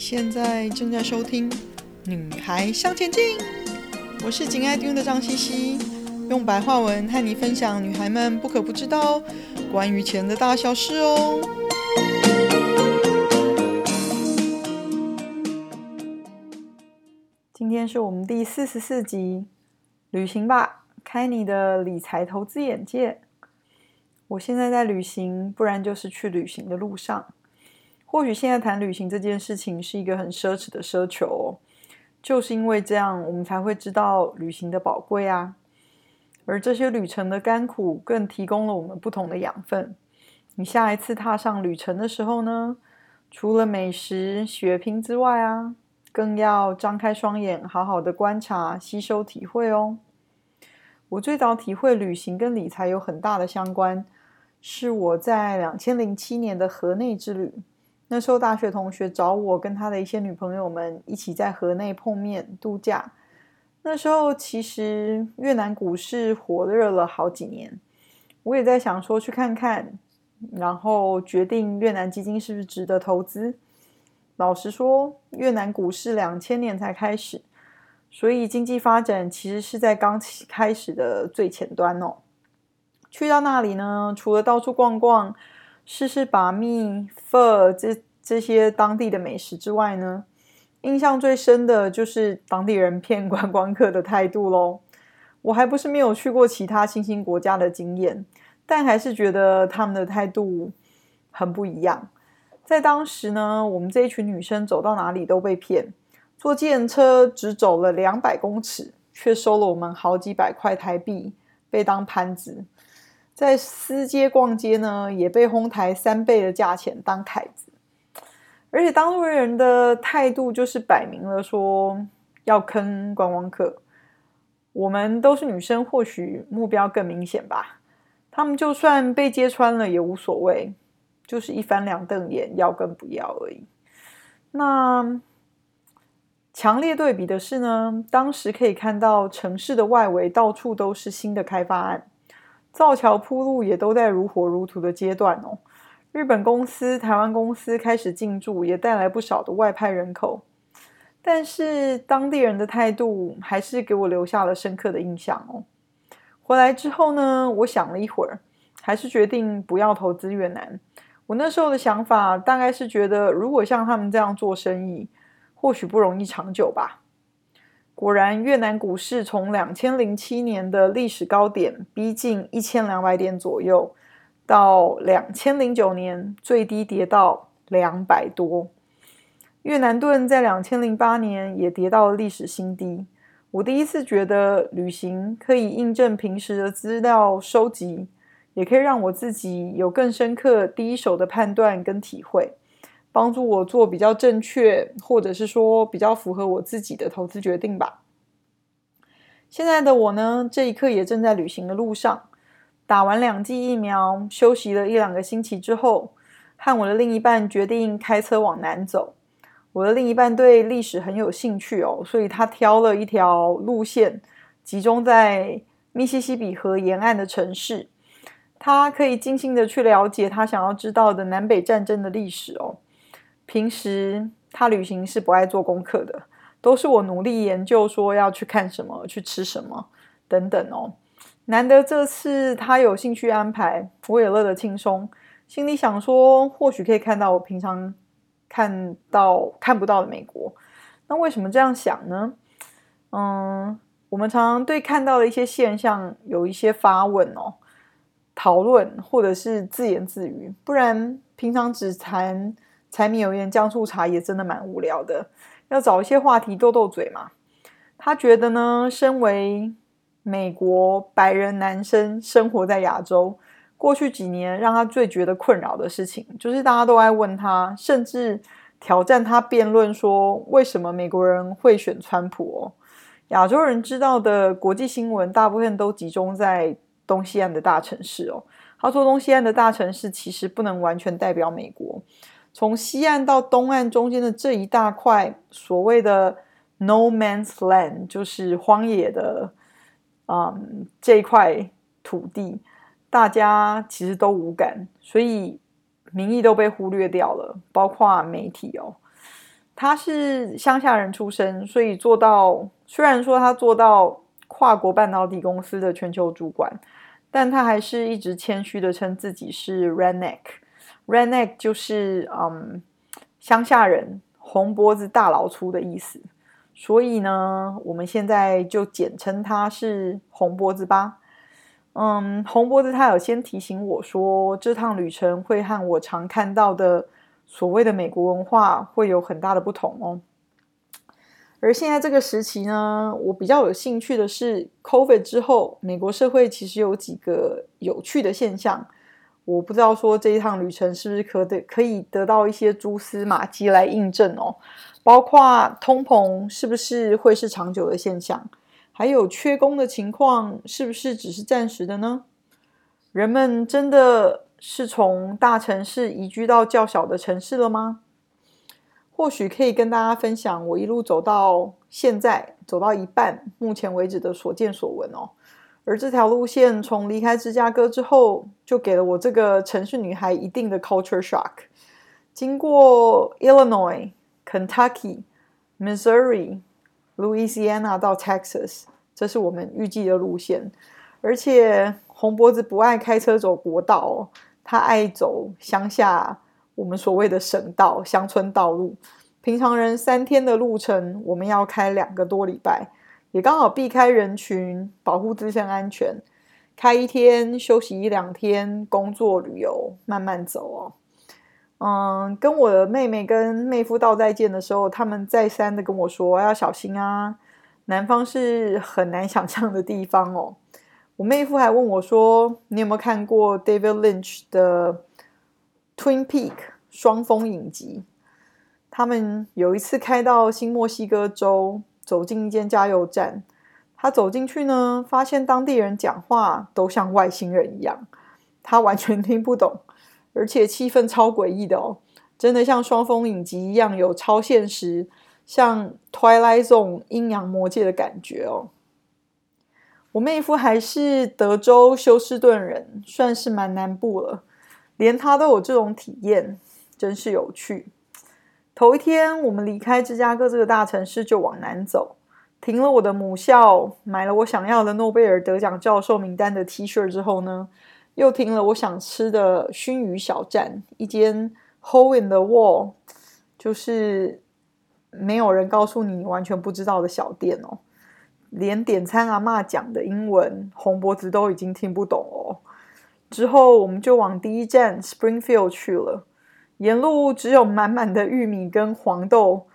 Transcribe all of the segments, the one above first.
现在正在收听《女孩向前进》，我是紧爱听的张茜茜，用白话文和你分享女孩们不可不知道关于钱的大小事哦。今天是我们第四十四集，旅行吧，开你的理财投资眼界。我现在在旅行，不然就是去旅行的路上。或许现在谈旅行这件事情是一个很奢侈的奢求哦，就是因为这样，我们才会知道旅行的宝贵啊。而这些旅程的甘苦，更提供了我们不同的养分。你下一次踏上旅程的时候呢，除了美食、血拼之外啊，更要张开双眼，好好的观察、吸收、体会哦。我最早体会旅行跟理财有很大的相关，是我在两千零七年的河内之旅。那时候，大学同学找我跟他的一些女朋友们一起在河内碰面度假。那时候，其实越南股市火热了好几年，我也在想说去看看，然后决定越南基金是不是值得投资。老实说，越南股市两千年才开始，所以经济发展其实是在刚起开始的最前端哦。去到那里呢，除了到处逛逛。试试把蜜、phở 这这些当地的美食之外呢，印象最深的就是当地人骗观光客的态度喽。我还不是没有去过其他新兴国家的经验，但还是觉得他们的态度很不一样。在当时呢，我们这一群女生走到哪里都被骗，坐计程车只走了两百公尺，却收了我们好几百块台币，被当盘子。在私街逛街呢，也被哄抬三倍的价钱当凯子，而且当地人的态度就是摆明了说要坑观光客。我们都是女生，或许目标更明显吧。他们就算被揭穿了也无所谓，就是一翻两瞪眼，要跟不要而已。那强烈对比的是呢，当时可以看到城市的外围到处都是新的开发案。造桥铺路也都在如火如荼的阶段哦。日本公司、台湾公司开始进驻，也带来不少的外派人口。但是当地人的态度还是给我留下了深刻的印象哦。回来之后呢，我想了一会儿，还是决定不要投资越南。我那时候的想法大概是觉得，如果像他们这样做生意，或许不容易长久吧。果然，越南股市从两千零七年的历史高点逼近一千两百点左右，到两千零九年最低跌到两百多。越南盾在两千零八年也跌到了历史新低。我第一次觉得旅行可以印证平时的资料收集，也可以让我自己有更深刻第一手的判断跟体会。帮助我做比较正确，或者是说比较符合我自己的投资决定吧。现在的我呢，这一刻也正在旅行的路上。打完两剂疫苗，休息了一两个星期之后，和我的另一半决定开车往南走。我的另一半对历史很有兴趣哦，所以他挑了一条路线，集中在密西西比河沿岸的城市。他可以尽兴的去了解他想要知道的南北战争的历史哦。平时他旅行是不爱做功课的，都是我努力研究，说要去看什么、去吃什么等等哦。难得这次他有兴趣安排，我也乐得轻松，心里想说，或许可以看到我平常看到看不到的美国。那为什么这样想呢？嗯，我们常常对看到的一些现象有一些发问哦，讨论或者是自言自语，不然平常只谈。柴米油盐酱醋茶也真的蛮无聊的，要找一些话题斗斗嘴嘛。他觉得呢，身为美国白人男生，生活在亚洲，过去几年让他最觉得困扰的事情，就是大家都爱问他，甚至挑战他辩论说，为什么美国人会选川普哦？亚洲人知道的国际新闻，大部分都集中在东西岸的大城市哦。他说，东西岸的大城市其实不能完全代表美国。从西岸到东岸中间的这一大块所谓的 No Man's Land，就是荒野的，嗯，这一块土地，大家其实都无感，所以民意都被忽略掉了，包括媒体哦。他是乡下人出身，所以做到虽然说他做到跨国半导体公司的全球主管，但他还是一直谦虚的称自己是 redneck。Redneck 就是嗯乡下人，红脖子大老粗的意思。所以呢，我们现在就简称他是红脖子吧。嗯，红脖子他有先提醒我说，这趟旅程会和我常看到的所谓的美国文化会有很大的不同哦。而现在这个时期呢，我比较有兴趣的是，COVID 之后，美国社会其实有几个有趣的现象。我不知道说这一趟旅程是不是可得可以得到一些蛛丝马迹来印证哦。包括通膨是不是会是长久的现象？还有缺工的情况是不是只是暂时的呢？人们真的是从大城市移居到较小的城市了吗？或许可以跟大家分享我一路走到现在，走到一半，目前为止的所见所闻哦。而这条路线从离开芝加哥之后，就给了我这个城市女孩一定的 culture shock。经过 Illinois。Kentucky、Missouri、Louisiana 到 Texas，这是我们预计的路线。而且红脖子不爱开车走国道，他爱走乡下我们所谓的省道、乡村道路。平常人三天的路程，我们要开两个多礼拜，也刚好避开人群，保护自身安全。开一天休息一两天，工作旅游慢慢走哦。嗯，跟我的妹妹跟妹夫道再见的时候，他们再三的跟我说要小心啊，南方是很难想象的地方哦。我妹夫还问我说：“你有没有看过 David Lynch 的《Twin Peak》双峰影集？”他们有一次开到新墨西哥州，走进一间加油站，他走进去呢，发现当地人讲话都像外星人一样，他完全听不懂。而且气氛超诡异的哦，真的像双峰影集一样有超现实，像 Twilight Zone 阴阳魔界的感觉哦。我妹夫还是德州休斯顿人，算是蛮南部了，连他都有这种体验，真是有趣。头一天我们离开芝加哥这个大城市就往南走，停了我的母校，买了我想要的诺贝尔得奖教授名单的 T 恤之后呢，又停了我想吃的熏鱼小站，一间 hole in the wall，就是没有人告诉你完全不知道的小店哦。连点餐阿嬷讲的英文，红脖子都已经听不懂哦。之后我们就往第一站 Springfield 去了，沿路只有满满的玉米跟黄豆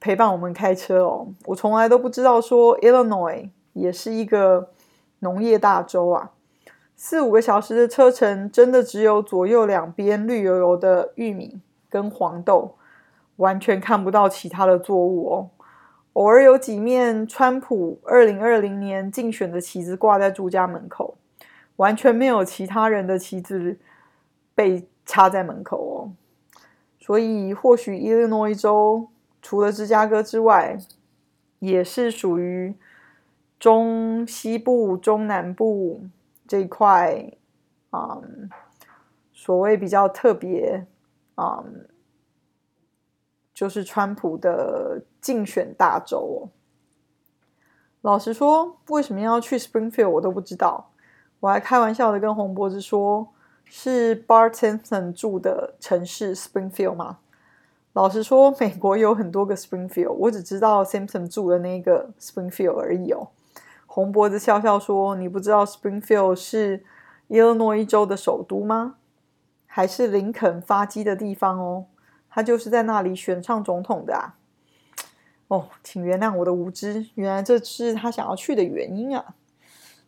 陪伴我们开车哦。我从来都不知道说 Illinois 也是一个农业大州啊。四五个小时的车程，真的只有左右两边绿油油的玉米跟黄豆，完全看不到其他的作物哦。偶尔有几面川普二零二零年竞选的旗子挂在住家门口，完全没有其他人的旗子被插在门口哦。所以，或许伊利诺伊州除了芝加哥之外，也是属于中西部、中南部。这一块，嗯，所谓比较特别，嗯，就是川普的竞选大州。老实说，为什么要去 Springfield，我都不知道。我还开玩笑的跟洪博子说，是 Bart Simpson 住的城市 Springfield 吗？老实说，美国有很多个 Springfield，我只知道 Simpson 住的那个 Springfield 而已哦。红脖子笑笑说：“你不知道 Springfield 是伊利诺伊州的首都吗？还是林肯发迹的地方哦？他就是在那里选上总统的啊！哦，请原谅我的无知，原来这是他想要去的原因啊！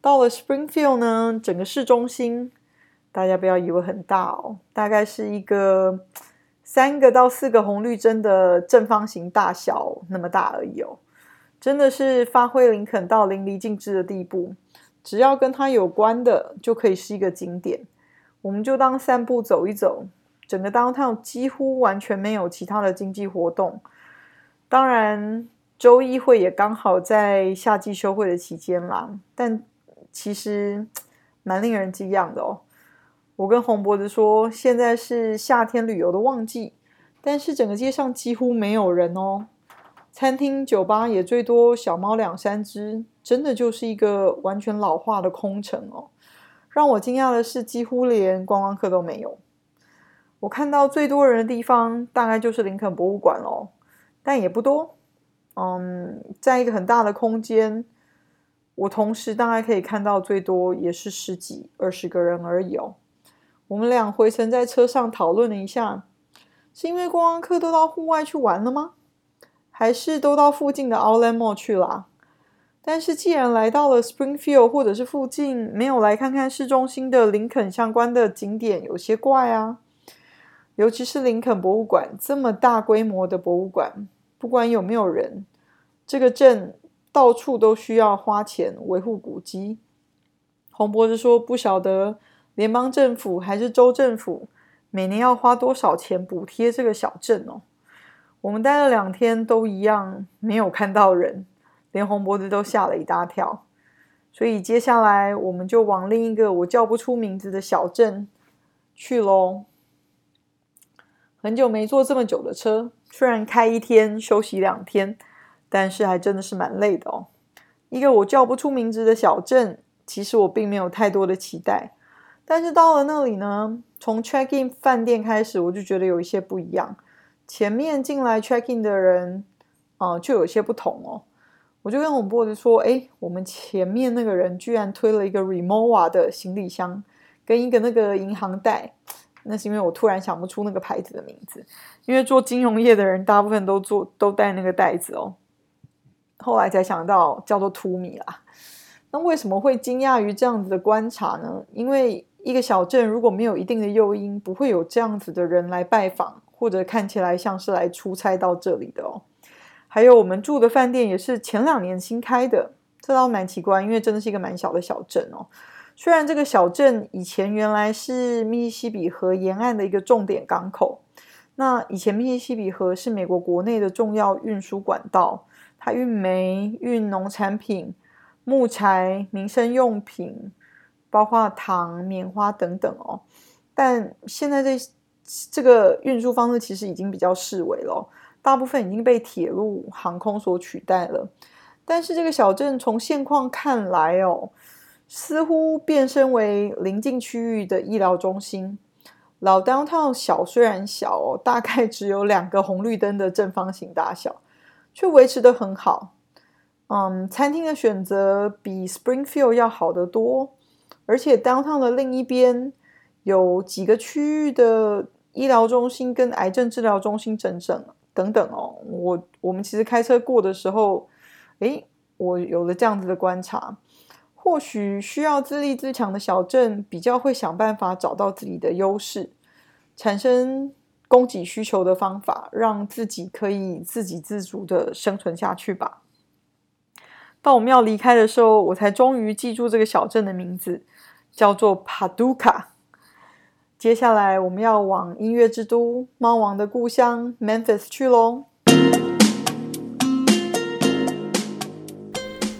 到了 Springfield 呢，整个市中心，大家不要以为很大哦，大概是一个三个到四个红绿灯的正方形大小那么大而已哦。”真的是发挥林肯到淋漓尽致的地步，只要跟他有关的，就可以是一个景点。我们就当散步走一走，整个 downtown 几乎完全没有其他的经济活动。当然，州议会也刚好在夏季休会的期间啦，但其实蛮令人惊讶的哦。我跟红脖子说，现在是夏天旅游的旺季，但是整个街上几乎没有人哦。餐厅、酒吧也最多小猫两三只，真的就是一个完全老化的空城哦。让我惊讶的是，几乎连观光客都没有。我看到最多人的地方，大概就是林肯博物馆哦，但也不多。嗯，在一个很大的空间，我同时大概可以看到最多也是十几、二十个人而已哦。我们俩回程在车上讨论了一下，是因为观光客都到户外去玩了吗？还是都到附近的 Outlet Mall 去了，但是既然来到了 Springfield 或者是附近，没有来看看市中心的林肯相关的景点，有些怪啊。尤其是林肯博物馆这么大规模的博物馆，不管有没有人，这个镇到处都需要花钱维护古迹。洪博士说，不晓得联邦政府还是州政府每年要花多少钱补贴这个小镇哦。我们待了两天，都一样，没有看到人，连红脖子都吓了一大跳。所以接下来我们就往另一个我叫不出名字的小镇去喽。很久没坐这么久的车，虽然开一天休息两天，但是还真的是蛮累的哦。一个我叫不出名字的小镇，其实我并没有太多的期待，但是到了那里呢，从 check in 饭店开始，我就觉得有一些不一样。前面进来 check in 的人，啊、就有些不同哦。我就跟我 boss 说：“哎，我们前面那个人居然推了一个 Rimowa 的行李箱，跟一个那个银行袋。那是因为我突然想不出那个牌子的名字，因为做金融业的人大部分都做都带那个袋子哦。后来才想到叫做 Tumi 啦。那为什么会惊讶于这样子的观察呢？因为一个小镇如果没有一定的诱因，不会有这样子的人来拜访。”或者看起来像是来出差到这里的哦，还有我们住的饭店也是前两年新开的，这倒蛮奇怪，因为真的是一个蛮小的小镇哦。虽然这个小镇以前原来是密西西比河沿岸的一个重点港口，那以前密西西比河是美国国内的重要运输管道，它运煤、运农产品、木材、民生用品，包括糖、棉花等等哦。但现在这这个运输方式其实已经比较式微了，大部分已经被铁路、航空所取代了。但是这个小镇从现况看来哦，似乎变身为邻近区域的医疗中心。老 downtown 小虽然小哦，大概只有两个红绿灯的正方形大小，却维持得很好。嗯，餐厅的选择比 Springfield 要好得多，而且 downtown 的另一边有几个区域的。医疗中心跟癌症治疗中心整整等等哦，我我们其实开车过的时候，诶，我有了这样子的观察。或许需要自立自强的小镇，比较会想办法找到自己的优势，产生供给需求的方法，让自己可以自给自足的生存下去吧。到我们要离开的时候，我才终于记住这个小镇的名字，叫做帕杜卡。接下来我们要往音乐之都、猫王的故乡 Memphis 去喽。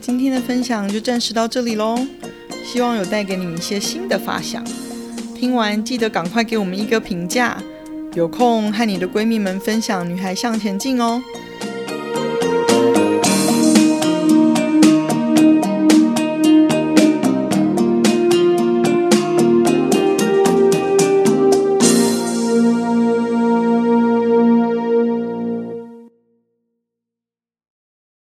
今天的分享就暂时到这里喽，希望有带给你一些新的发想。听完记得赶快给我们一个评价，有空和你的闺蜜们分享《女孩向前进》哦。